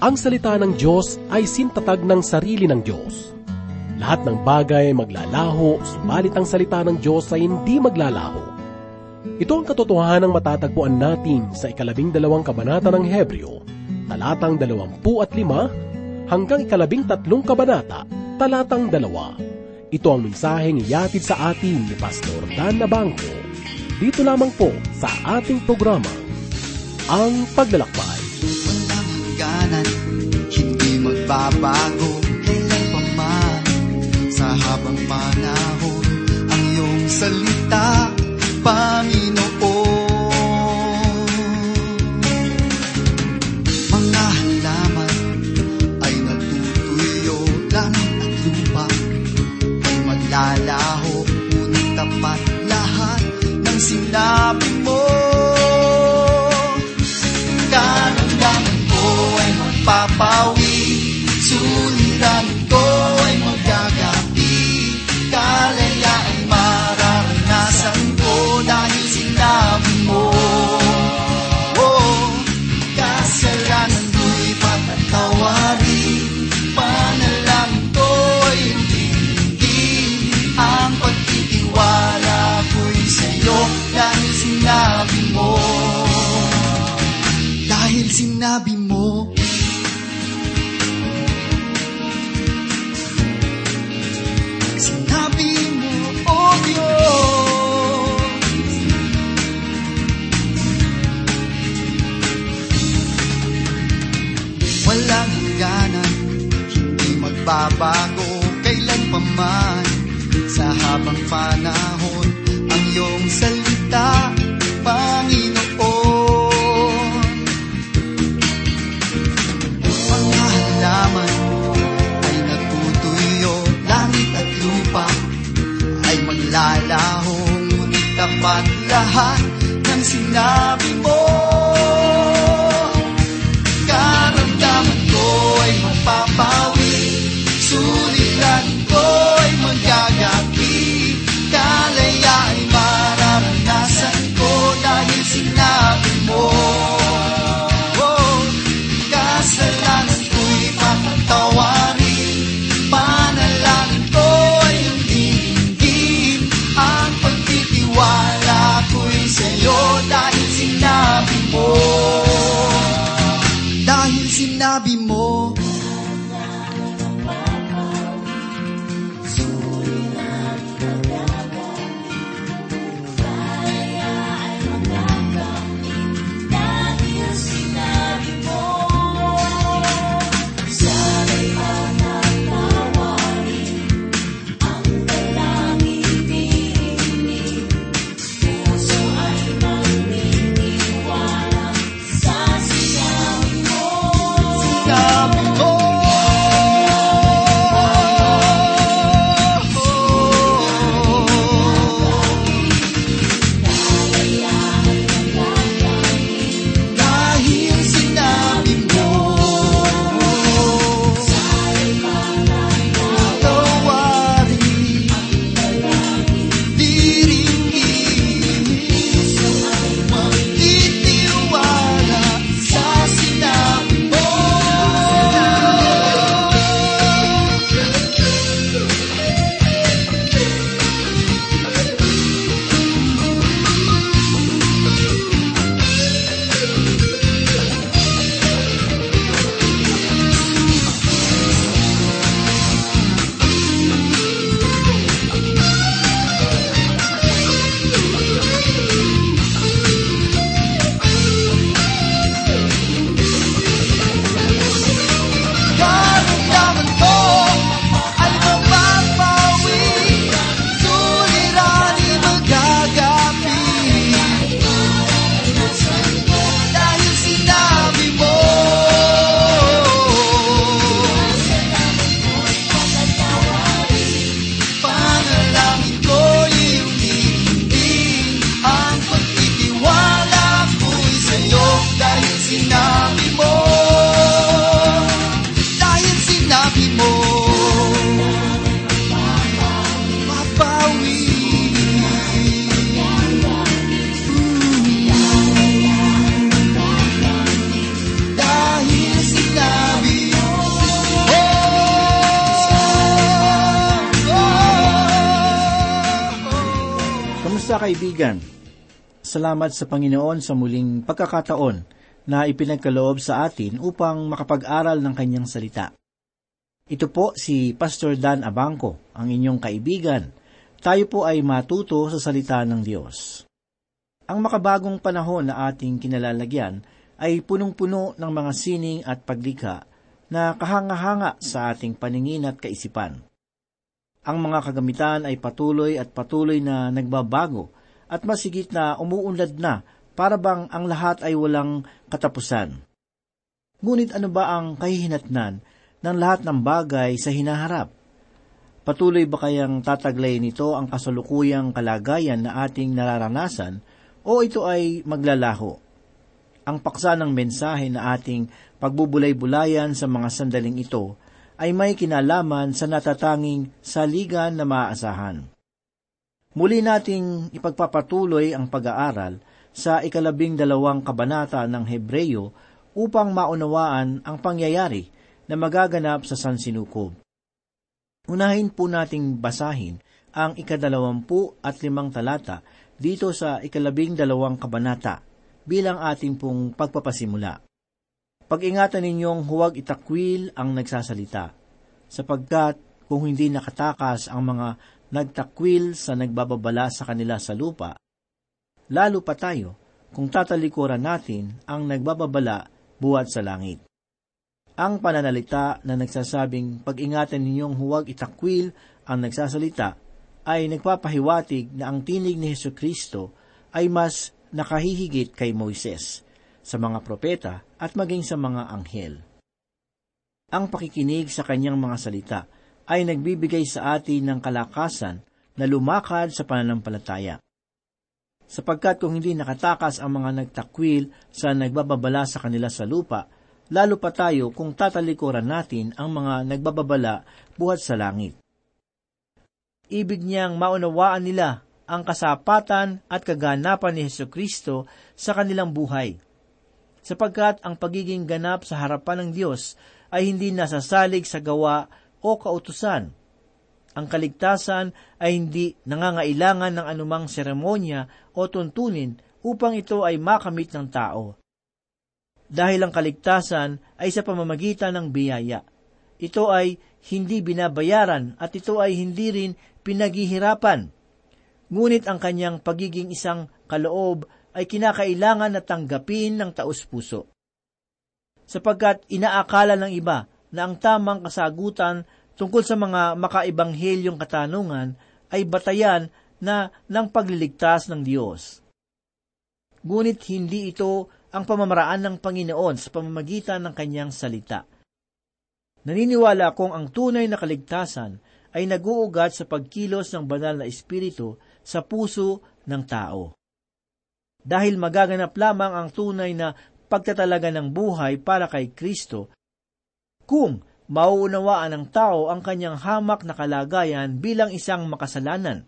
Ang salita ng Diyos ay sintatag ng sarili ng Diyos. Lahat ng bagay maglalaho, subalit ang salita ng Diyos ay hindi maglalaho. Ito ang katotohanang matatagpuan natin sa ikalabing dalawang kabanata ng Hebreo, talatang dalawampu at lima, hanggang ikalabing tatlong kabanata, talatang dalawa. Ito ang mensaheng iyatid sa atin ni Pastor Dan Nabangko. Dito lamang po sa ating programa, Ang Paglalakbay. Hindi magbabago kailan pa man sa habang panahon ang iyong salita, Panginoon. Magbabago Kailan pa man. Sa habang panahon Ang iyong salita, Panginoon. Mga halaman ay natutuyo, langit at lupa ay maglalaho, ngunit tapat lahat ng sinabi kaibigan? Salamat sa Panginoon sa muling pagkakataon na ipinagkaloob sa atin upang makapag-aral ng kanyang salita. Ito po si Pastor Dan Abangco, ang inyong kaibigan. Tayo po ay matuto sa salita ng Diyos. Ang makabagong panahon na ating kinalalagyan ay punong-puno ng mga sining at paglikha na kahanga-hanga sa ating paningin at kaisipan. Ang mga kagamitan ay patuloy at patuloy na nagbabago at masigit na umuunlad na para bang ang lahat ay walang katapusan. Ngunit ano ba ang kahihinatnan ng lahat ng bagay sa hinaharap. Patuloy ba kayang tataglay nito ang kasalukuyang kalagayan na ating nararanasan o ito ay maglalaho? Ang paksa ng mensahe na ating pagbubulay-bulayan sa mga sandaling ito ay may kinalaman sa natatanging saligan na maaasahan. Muli nating ipagpapatuloy ang pag-aaral sa ikalabing dalawang kabanata ng Hebreyo upang maunawaan ang pangyayari na magaganap sa San Sinukob. Unahin po nating basahin ang ikadalawampu at limang talata dito sa ikalabing dalawang kabanata bilang ating pong pagpapasimula. Pag-ingatan ninyong huwag itakwil ang nagsasalita, sapagkat kung hindi nakatakas ang mga nagtakwil sa nagbababala sa kanila sa lupa, lalo pa tayo kung tatalikuran natin ang nagbababala buhat sa langit. Ang pananalita na nagsasabing pag-ingatan ninyong huwag itakwil ang nagsasalita ay nagpapahiwatig na ang tinig ni Heso Kristo ay mas nakahihigit kay Moises, sa mga propeta at maging sa mga anghel. Ang pakikinig sa kanyang mga salita ay nagbibigay sa atin ng kalakasan na lumakad sa pananampalataya. Sapagkat kung hindi nakatakas ang mga nagtakwil sa nagbababala sa kanila sa lupa, lalo pa tayo kung tatalikuran natin ang mga nagbababala buhat sa langit. Ibig niyang maunawaan nila ang kasapatan at kaganapan ni Heso Kristo sa kanilang buhay. Sapagkat ang pagiging ganap sa harapan ng Diyos ay hindi nasasalig sa gawa o kautusan. Ang kaligtasan ay hindi nangangailangan ng anumang seremonya o tuntunin upang ito ay makamit ng tao dahil ang kaligtasan ay sa pamamagitan ng biyaya. Ito ay hindi binabayaran at ito ay hindi rin pinaghihirapan. Ngunit ang kanyang pagiging isang kaloob ay kinakailangan na tanggapin ng taus-puso. Sapagkat inaakala ng iba na ang tamang kasagutan tungkol sa mga makaibanghelyong katanungan ay batayan na ng pagliligtas ng Diyos. Ngunit hindi ito ang pamamaraan ng Panginoon sa pamamagitan ng kanyang salita. Naniniwala akong ang tunay na kaligtasan ay naguugat sa pagkilos ng banal na espiritu sa puso ng tao. Dahil magaganap lamang ang tunay na pagtatalaga ng buhay para kay Kristo kung mauunawaan ng tao ang kanyang hamak na kalagayan bilang isang makasalanan.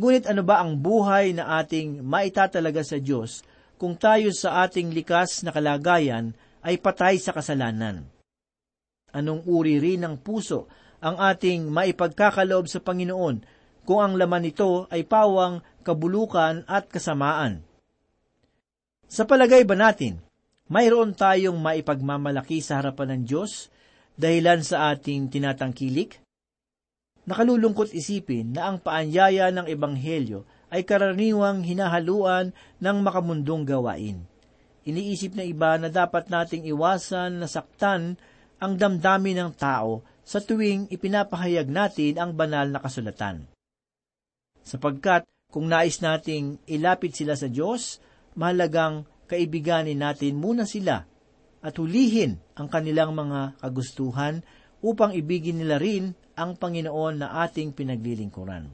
Ngunit ano ba ang buhay na ating maitatalaga sa Diyos kung tayo sa ating likas na kalagayan ay patay sa kasalanan. Anong uri rin ng puso ang ating maipagkakaloob sa Panginoon kung ang laman nito ay pawang kabulukan at kasamaan? Sa palagay ba natin, mayroon tayong maipagmamalaki sa harapan ng Diyos dahilan sa ating tinatangkilik? Nakalulungkot isipin na ang paanyaya ng Ebanghelyo ay karaniwang hinahaluan ng makamundong gawain. Iniisip na iba na dapat nating iwasan na saktan ang damdamin ng tao sa tuwing ipinapahayag natin ang banal na kasulatan. Sapagkat kung nais nating ilapit sila sa Diyos, mahalagang kaibiganin natin muna sila at hulihin ang kanilang mga kagustuhan upang ibigin nila rin ang Panginoon na ating pinaglilingkuran.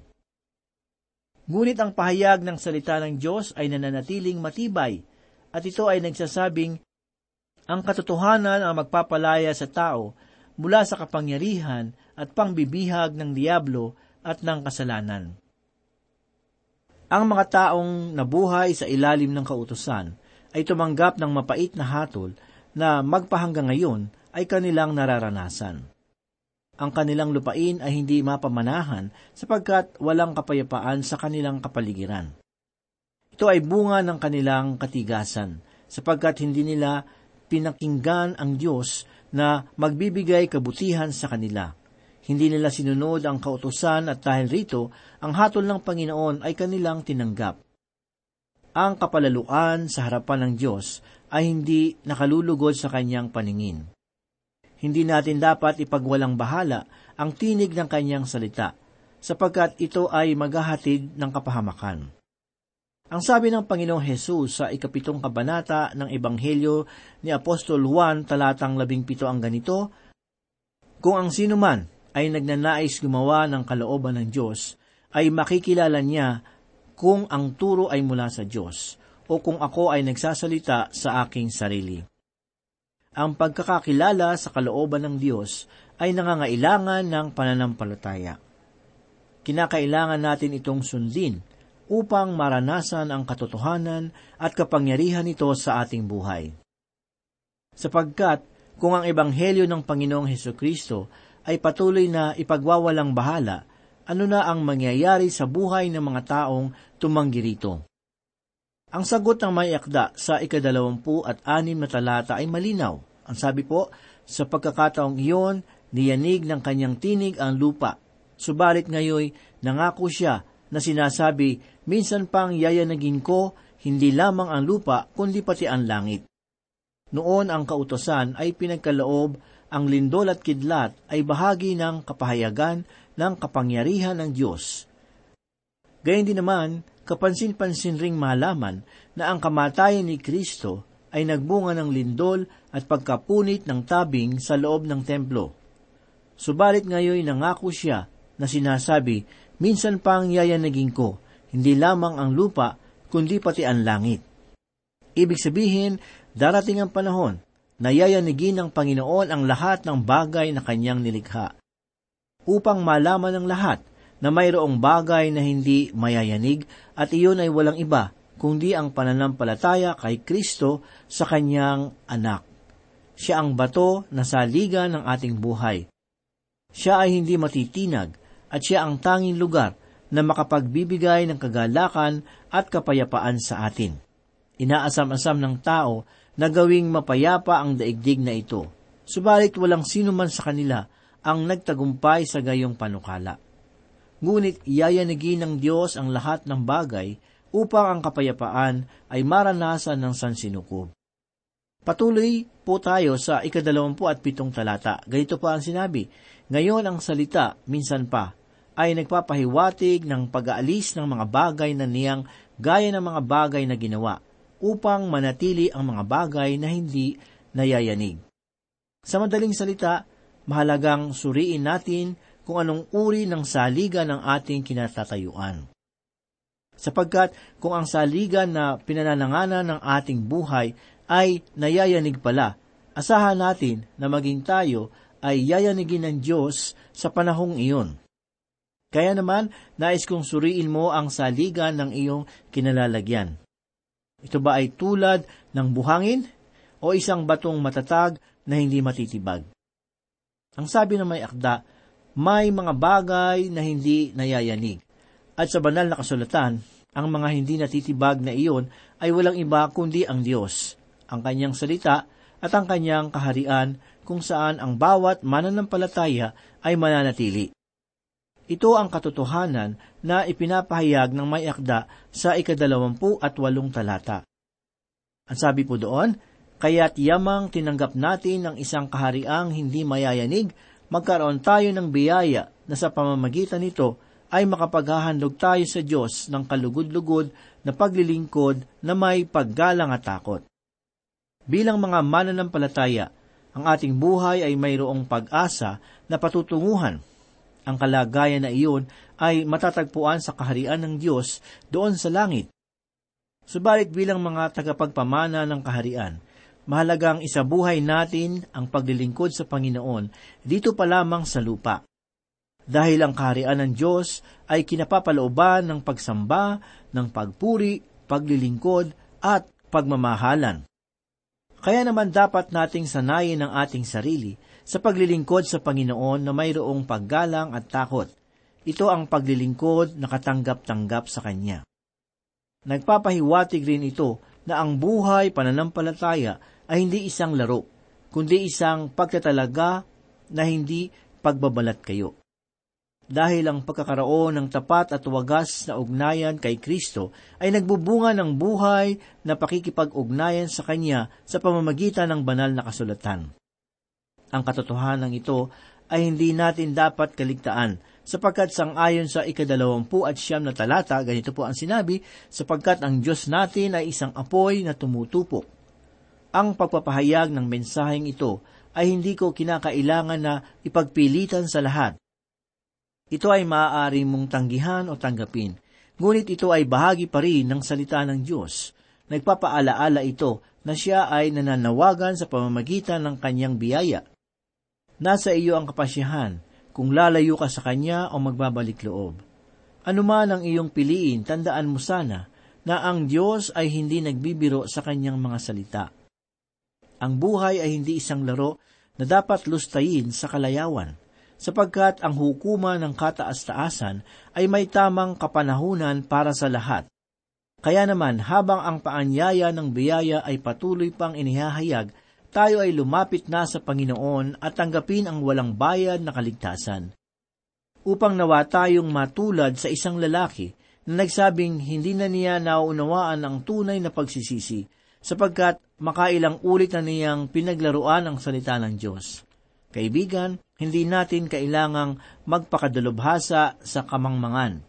Ngunit ang pahayag ng salita ng Diyos ay nananatiling matibay at ito ay nagsasabing ang katotohanan ang magpapalaya sa tao mula sa kapangyarihan at pangbibihag ng Diablo at ng kasalanan. Ang mga taong nabuhay sa ilalim ng kautusan ay tumanggap ng mapait na hatol na magpahanggang ngayon ay kanilang nararanasan ang kanilang lupain ay hindi mapamanahan sapagkat walang kapayapaan sa kanilang kapaligiran. Ito ay bunga ng kanilang katigasan, sapagkat hindi nila pinakinggan ang Diyos na magbibigay kabutihan sa kanila. Hindi nila sinunod ang kautusan at dahil rito, ang hatol ng Panginoon ay kanilang tinanggap. Ang kapalaluan sa harapan ng Diyos ay hindi nakalulugod sa kanyang paningin. Hindi natin dapat ipagwalang bahala ang tinig ng kanyang salita, sapagkat ito ay maghahatid ng kapahamakan. Ang sabi ng Panginoong Hesus sa ikapitong kabanata ng Ebanghelyo ni Apostol Juan talatang labing pito ang ganito, Kung ang sino man ay nagnanais gumawa ng kalooban ng Diyos, ay makikilala niya kung ang turo ay mula sa Diyos, o kung ako ay nagsasalita sa aking sarili. Ang pagkakakilala sa kalooban ng Diyos ay nangangailangan ng pananampalataya. Kinakailangan natin itong sundin upang maranasan ang katotohanan at kapangyarihan nito sa ating buhay. Sapagkat kung ang ebanghelyo ng Panginoong Heso Kristo ay patuloy na ipagwawalang bahala, ano na ang mangyayari sa buhay ng mga taong tumanggi rito? Ang sagot ng may akda sa ikadalawampu at anim na talata ay malinaw. Ang sabi po, sa pagkakataong iyon, niyanig ng kanyang tinig ang lupa. Subalit ngayon, nangako siya na sinasabi, minsan pang yayanagin ko, hindi lamang ang lupa, kundi pati ang langit. Noon ang kautosan ay pinagkaloob, ang lindol at kidlat ay bahagi ng kapahayagan ng kapangyarihan ng Diyos. Gayun din naman, kapansin-pansin ring malaman na ang kamatayan ni Kristo ay nagbunga ng lindol at pagkapunit ng tabing sa loob ng templo. Subalit ngayon nangako siya na sinasabi, Minsan pang yayanagin ko, hindi lamang ang lupa, kundi pati ang langit. Ibig sabihin, darating ang panahon na yayanigin ng Panginoon ang lahat ng bagay na kanyang nilikha. Upang malaman ng lahat na mayroong bagay na hindi mayayanig at iyon ay walang iba kundi ang pananampalataya kay Kristo sa kanyang anak. Siya ang bato na saliga ng ating buhay. Siya ay hindi matitinag at siya ang tanging lugar na makapagbibigay ng kagalakan at kapayapaan sa atin. Inaasam-asam ng tao na gawing mapayapa ang daigdig na ito, subalit walang sino man sa kanila ang nagtagumpay sa gayong panukala. Ngunit iyayanigin ng Diyos ang lahat ng bagay upang ang kapayapaan ay maranasan ng sansinukob. Patuloy po tayo sa ikadalawampu at pitong talata. Ganito pa ang sinabi, Ngayon ang salita, minsan pa, ay nagpapahiwatig ng pag-aalis ng mga bagay na niyang gaya ng mga bagay na ginawa upang manatili ang mga bagay na hindi nayayanig. Sa madaling salita, mahalagang suriin natin kung anong uri ng saligan ng ating kinatatayuan. Sapagkat kung ang saligan na pinanananganan ng ating buhay ay nayayanig pala, asahan natin na maging tayo ay yayanigin ng Diyos sa panahong iyon. Kaya naman, nais kong suriin mo ang saligan ng iyong kinalalagyan. Ito ba ay tulad ng buhangin o isang batong matatag na hindi matitibag? Ang sabi ng may akda, may mga bagay na hindi nayayanig. At sa banal na kasulatan, ang mga hindi natitibag na iyon ay walang iba kundi ang Diyos, ang kanyang salita at ang kanyang kaharian kung saan ang bawat mananampalataya ay mananatili. Ito ang katotohanan na ipinapahayag ng may akda sa ikadalawampu at walong talata. Ang sabi po doon, kaya't yamang tinanggap natin ng isang kahariang hindi mayayanig, magkaroon tayo ng biyaya na sa pamamagitan nito ay makapaghahandog tayo sa Diyos ng kalugod-lugod na paglilingkod na may paggalang at takot. Bilang mga mananampalataya, ang ating buhay ay mayroong pag-asa na patutunguhan ang kalagayan na iyon ay matatagpuan sa kaharian ng Diyos doon sa langit. Subalit bilang mga tagapagpamana ng kaharian, mahalagang isabuhay natin ang paglilingkod sa Panginoon dito pa lamang sa lupa. Dahil ang kaharian ng Diyos ay kinapapalooban ng pagsamba, ng pagpuri, paglilingkod, at pagmamahalan. Kaya naman dapat nating sanayin ang ating sarili sa paglilingkod sa Panginoon na mayroong paggalang at takot. Ito ang paglilingkod na katanggap-tanggap sa Kanya. Nagpapahiwatig rin ito na ang buhay pananampalataya ay hindi isang laro, kundi isang pagtatalaga na hindi pagbabalat kayo. Dahil ang pagkakaroon ng tapat at wagas na ugnayan kay Kristo ay nagbubunga ng buhay na pakikipag-ugnayan sa Kanya sa pamamagitan ng banal na kasulatan. Ang katotohanan ito ay hindi natin dapat kaligtaan sapagkat sang-ayon sa ikadalawampu at siyam na talata, ganito po ang sinabi, sapagkat ang Diyos natin ay isang apoy na tumutupok. Ang pagpapahayag ng mensaheng ito ay hindi ko kinakailangan na ipagpilitan sa lahat. Ito ay maaari mong tanggihan o tanggapin, ngunit ito ay bahagi pa rin ng salita ng Diyos. Nagpapaalaala ito na siya ay nananawagan sa pamamagitan ng kanyang biyaya. Nasa iyo ang kapasyahan kung lalayo ka sa Kanya o magbabalik loob. Ano man ang iyong piliin, tandaan mo sana na ang Diyos ay hindi nagbibiro sa Kanyang mga salita. Ang buhay ay hindi isang laro na dapat lustayin sa kalayawan, sapagkat ang hukuman ng kataas-taasan ay may tamang kapanahunan para sa lahat. Kaya naman, habang ang paanyaya ng biyaya ay patuloy pang inihahayag, tayo ay lumapit na sa Panginoon at tanggapin ang walang bayad na kaligtasan. Upang nawa tayong matulad sa isang lalaki na nagsabing hindi na niya nauunawaan ang tunay na pagsisisi, sapagkat makailang ulit na niyang pinaglaruan ang salita ng Diyos. Kaibigan, hindi natin kailangang magpakadalubhasa sa kamangmangan.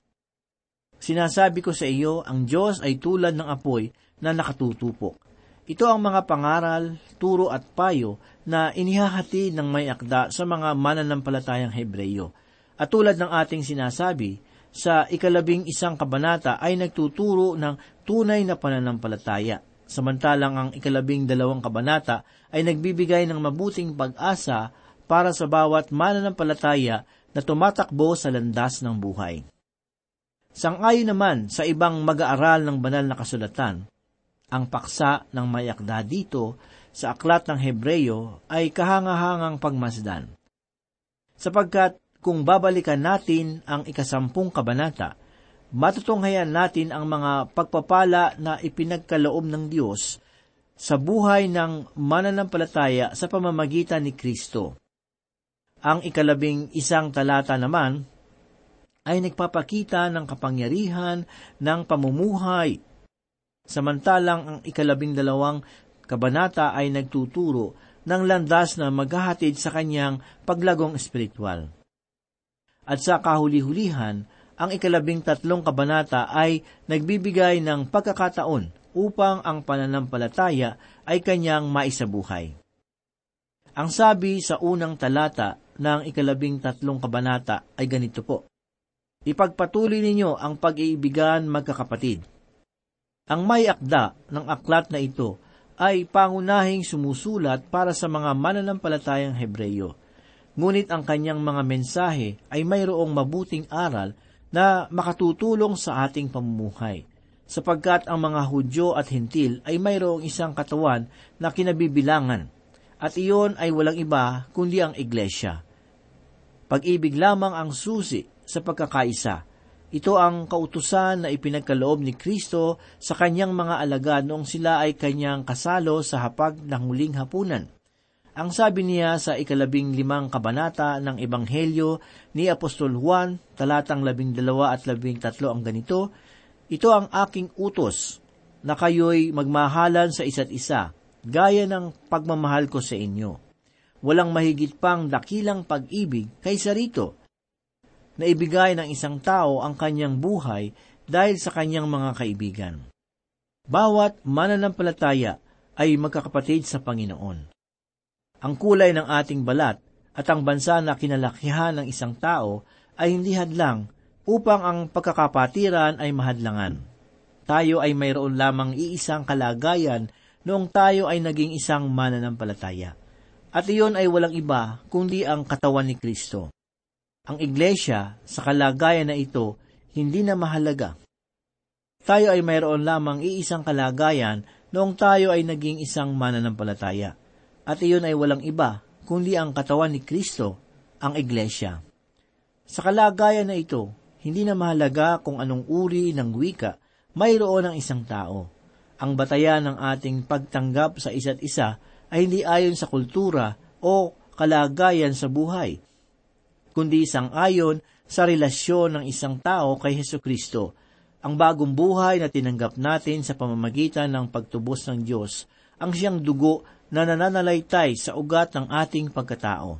Sinasabi ko sa iyo, ang Diyos ay tulad ng apoy na nakatutupok. Ito ang mga pangaral, turo at payo na inihahati ng may akda sa mga mananampalatayang Hebreyo. At tulad ng ating sinasabi, sa ikalabing isang kabanata ay nagtuturo ng tunay na pananampalataya, samantalang ang ikalabing dalawang kabanata ay nagbibigay ng mabuting pag-asa para sa bawat mananampalataya na tumatakbo sa landas ng buhay. Sangayon naman sa ibang mag-aaral ng banal na kasulatan, ang paksa ng mayakda dito sa aklat ng Hebreyo ay kahangahangang pagmasdan. Sapagkat kung babalikan natin ang ikasampung kabanata, matutunghayan natin ang mga pagpapala na ipinagkaloob ng Diyos sa buhay ng mananampalataya sa pamamagitan ni Kristo. Ang ikalabing isang talata naman ay nagpapakita ng kapangyarihan ng pamumuhay samantalang ang ikalabing dalawang kabanata ay nagtuturo ng landas na maghahatid sa kanyang paglagong espiritual. At sa kahuli-hulihan, ang ikalabing tatlong kabanata ay nagbibigay ng pagkakataon upang ang pananampalataya ay kanyang maisabuhay. Ang sabi sa unang talata ng ikalabing tatlong kabanata ay ganito po, Ipagpatuloy ninyo ang pag-iibigan magkakapatid ang may akda ng aklat na ito ay pangunahing sumusulat para sa mga mananampalatayang Hebreyo. Ngunit ang kanyang mga mensahe ay mayroong mabuting aral na makatutulong sa ating pamumuhay, sapagkat ang mga Hudyo at Hintil ay mayroong isang katawan na kinabibilangan, at iyon ay walang iba kundi ang Iglesia. Pag-ibig lamang ang susi sa pagkakaisa, ito ang kautusan na ipinagkaloob ni Kristo sa kanyang mga alagad noong sila ay kanyang kasalo sa hapag ng huling hapunan. Ang sabi niya sa ikalabing limang kabanata ng Ebanghelyo ni Apostol Juan, talatang labing dalawa at labing tatlo ang ganito, Ito ang aking utos, na kayo'y magmahalan sa isa't isa, gaya ng pagmamahal ko sa inyo. Walang mahigit pang dakilang pag-ibig kaysa rito, na ibigay ng isang tao ang kanyang buhay dahil sa kanyang mga kaibigan. Bawat mananampalataya ay magkakapatid sa Panginoon. Ang kulay ng ating balat at ang bansa na kinalakihan ng isang tao ay hindi hadlang upang ang pagkakapatiran ay mahadlangan. Tayo ay mayroon lamang iisang kalagayan noong tayo ay naging isang mananampalataya. At iyon ay walang iba kundi ang katawan ni Kristo. Ang iglesia, sa kalagayan na ito, hindi na mahalaga. Tayo ay mayroon lamang iisang kalagayan noong tayo ay naging isang mananampalataya. At iyon ay walang iba, kundi ang katawan ni Kristo, ang iglesia. Sa kalagayan na ito, hindi na mahalaga kung anong uri ng wika mayroon ang isang tao. Ang batayan ng ating pagtanggap sa isa't isa ay hindi ayon sa kultura o kalagayan sa buhay, kundi isang ayon sa relasyon ng isang tao kay Heso Kristo. Ang bagong buhay na tinanggap natin sa pamamagitan ng pagtubos ng Diyos, ang siyang dugo na nananalaytay sa ugat ng ating pagkatao.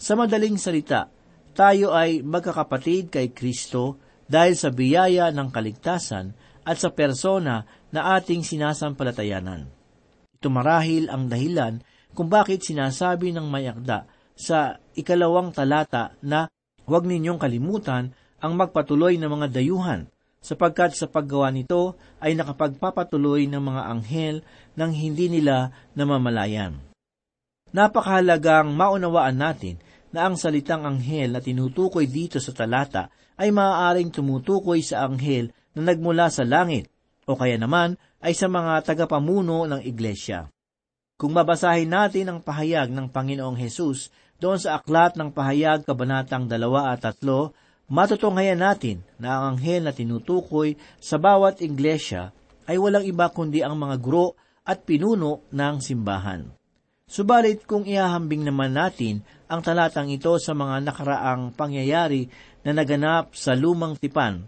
Sa madaling salita, tayo ay magkakapatid kay Kristo dahil sa biyaya ng kaligtasan at sa persona na ating sinasampalatayanan. Ito marahil ang dahilan kung bakit sinasabi ng mayakda sa ikalawang talata na huwag ninyong kalimutan ang magpatuloy ng mga dayuhan, sapagkat sa paggawa nito ay nakapagpapatuloy ng mga anghel nang hindi nila namamalayan. Napakahalagang maunawaan natin na ang salitang anghel na tinutukoy dito sa talata ay maaaring tumutukoy sa anghel na nagmula sa langit o kaya naman ay sa mga tagapamuno ng iglesia. Kung mabasahin natin ang pahayag ng Panginoong Hesus doon sa aklat ng pahayag kabanatang 2 at 3, matutunghayan natin na ang anghel na tinutukoy sa bawat iglesia ay walang iba kundi ang mga guro at pinuno ng simbahan. Subalit kung ihahambing naman natin ang talatang ito sa mga nakaraang pangyayari na naganap sa lumang tipan,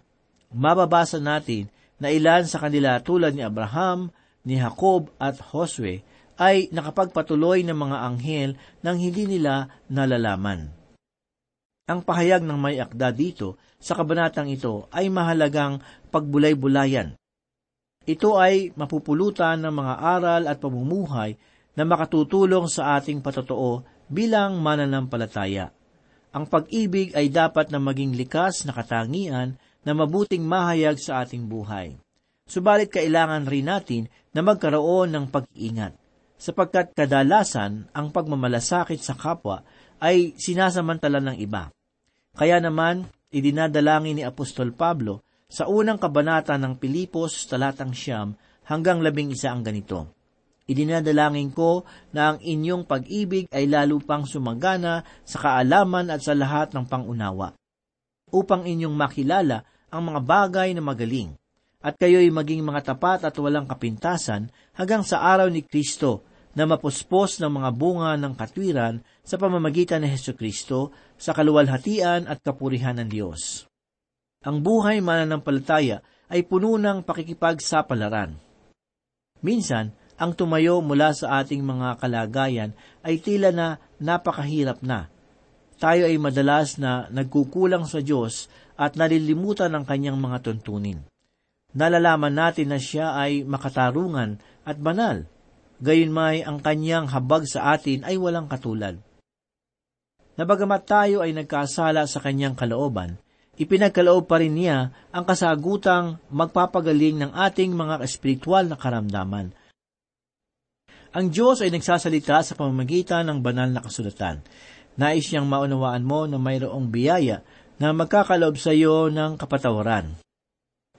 mababasa natin na ilan sa kanila tulad ni Abraham, ni Jacob at Josue ay nakapagpatuloy ng mga anghel nang hindi nila nalalaman. Ang pahayag ng may akda dito sa kabanatang ito ay mahalagang pagbulay-bulayan. Ito ay mapupulutan ng mga aral at pamumuhay na makatutulong sa ating patotoo bilang mananampalataya. Ang pag-ibig ay dapat na maging likas na katangian na mabuting mahayag sa ating buhay. Subalit kailangan rin natin na magkaroon ng pag-iingat, sapagkat kadalasan ang pagmamalasakit sa kapwa ay sinasamantala ng iba. Kaya naman, idinadalangin ni Apostol Pablo sa unang kabanata ng Pilipos talatang siyam hanggang labing isa ang ganito. Idinadalangin ko na ang inyong pag-ibig ay lalo pang sumagana sa kaalaman at sa lahat ng pangunawa, upang inyong makilala ang mga bagay na magaling, at kayo'y maging mga tapat at walang kapintasan hanggang sa araw ni Kristo na mapuspos ng mga bunga ng katwiran sa pamamagitan ni Heso Kristo sa kaluwalhatian at kapurihan ng Diyos. Ang buhay mananampalataya ay puno ng pakikipagsapalaran. Minsan, ang tumayo mula sa ating mga kalagayan ay tila na napakahirap na. Tayo ay madalas na nagkukulang sa Diyos at nalilimutan ang kanyang mga tuntunin. Nalalaman natin na siya ay makatarungan at banal. Gayunmay ang kanyang habag sa atin ay walang katulad. Nabagamat tayo ay nagkasala sa kanyang kalooban, ipinagkaloob pa rin niya ang kasagutang magpapagaling ng ating mga espiritual na karamdaman ang Diyos ay nagsasalita sa pamamagitan ng banal na kasulatan. Nais niyang maunawaan mo na mayroong biyaya na magkakaloob sa iyo ng kapatawaran.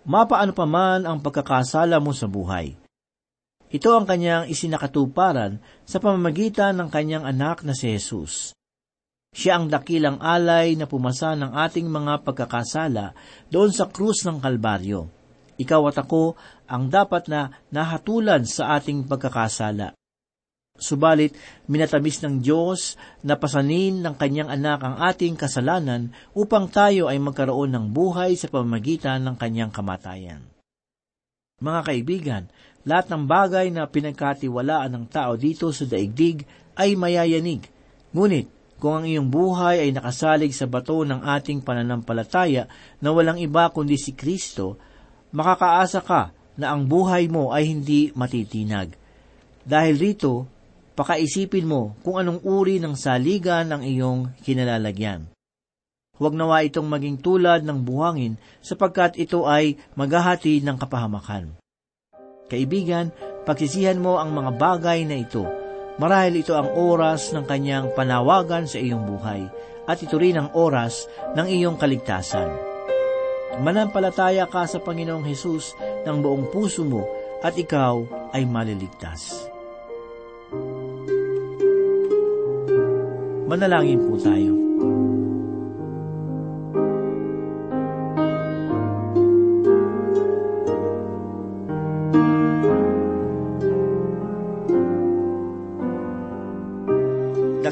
Mapaano pa man ang pagkakasala mo sa buhay. Ito ang kanyang isinakatuparan sa pamamagitan ng kanyang anak na si Jesus. Siya ang dakilang alay na pumasa ng ating mga pagkakasala doon sa krus ng Kalbaryo. Ikaw at ako ang dapat na nahatulan sa ating pagkakasala. Subalit, minatamis ng Diyos na pasanin ng kanyang anak ang ating kasalanan upang tayo ay magkaroon ng buhay sa pamamagitan ng kanyang kamatayan. Mga kaibigan, lahat ng bagay na pinagkatiwalaan ng tao dito sa daigdig ay mayayanig. Ngunit, kung ang iyong buhay ay nakasalig sa bato ng ating pananampalataya na walang iba kundi si Kristo, makakaasa ka na ang buhay mo ay hindi matitinag. Dahil rito, Pakaisipin mo kung anong uri ng saligan ang iyong kinalalagyan. Huwag nawa itong maging tulad ng buhangin sapagkat ito ay maghahati ng kapahamakan. Kaibigan, pagsisihan mo ang mga bagay na ito. Marahil ito ang oras ng kanyang panawagan sa iyong buhay at ito rin ang oras ng iyong kaligtasan. Manampalataya ka sa Panginoong Hesus ng buong puso mo at ikaw ay maliligtas. Manalangin po tayo.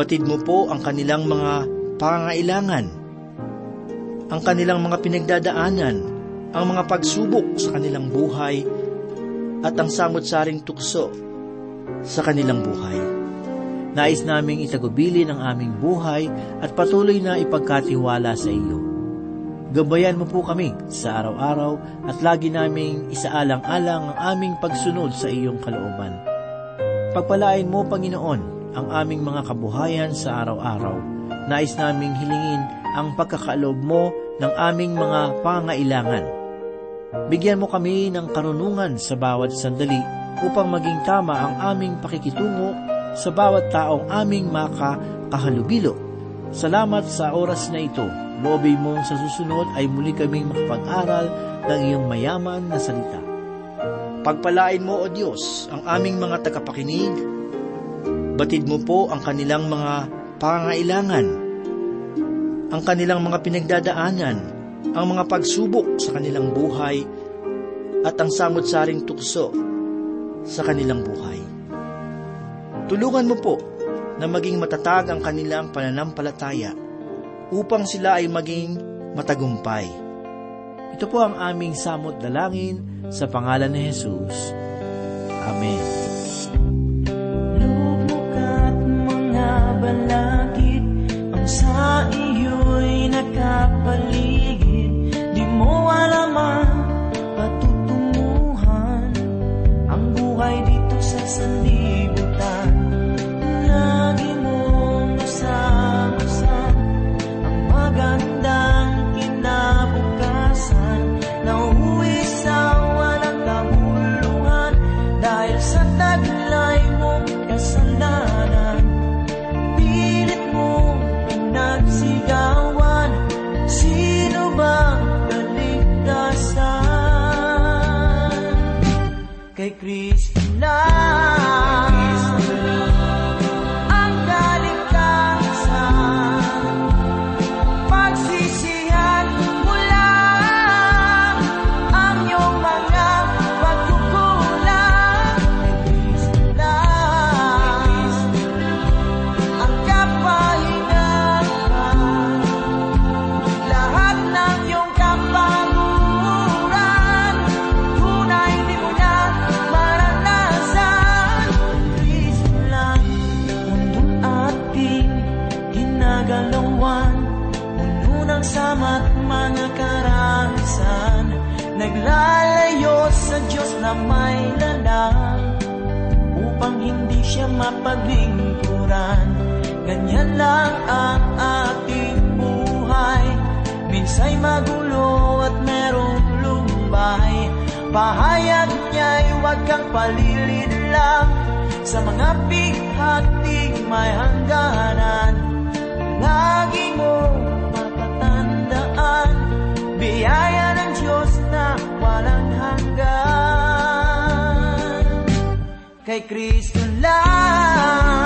Batid mo po ang kanilang mga pangailangan, ang kanilang mga pinagdadaanan, ang mga pagsubok sa kanilang buhay, at ang samot-saring tukso sa kanilang buhay. Nais naming itagubilin ang aming buhay at patuloy na ipagkatiwala sa iyo. Gabayan mo po kami sa araw-araw at lagi naming isaalang-alang ang aming pagsunod sa iyong kalooban. Pagpalain mo, Panginoon, ang aming mga kabuhayan sa araw-araw. Nais naming hilingin ang pagkakaloob mo ng aming mga pangailangan. Bigyan mo kami ng karunungan sa bawat sandali upang maging tama ang aming pakikitungo sa bawat taong aming makakahalubilo. Salamat sa oras na ito. Loobin mong sa susunod ay muli kaming makapag-aral ng iyong mayaman na salita. Pagpalain mo, O Diyos, ang aming mga tagapakinig. Batid mo po ang kanilang mga pangailangan, ang kanilang mga pinagdadaanan, ang mga pagsubok sa kanilang buhay, at ang samot-saring tukso sa kanilang buhay. Tulungan mo po na maging matatag ang kanilang pananampalataya upang sila ay maging matagumpay. Ito po ang aming samot dalangin sa pangalan ni Jesus. Amen. Balakid Ang sa iyo'y nakapaligid. Di mo alam ang patutunguhan Ang buhay dito sa sanlibutan Sa mga bighating may hangganan. Lagi mo matatandaan Biyaya ng Diyos na walang hanggan. Kay Kristo lang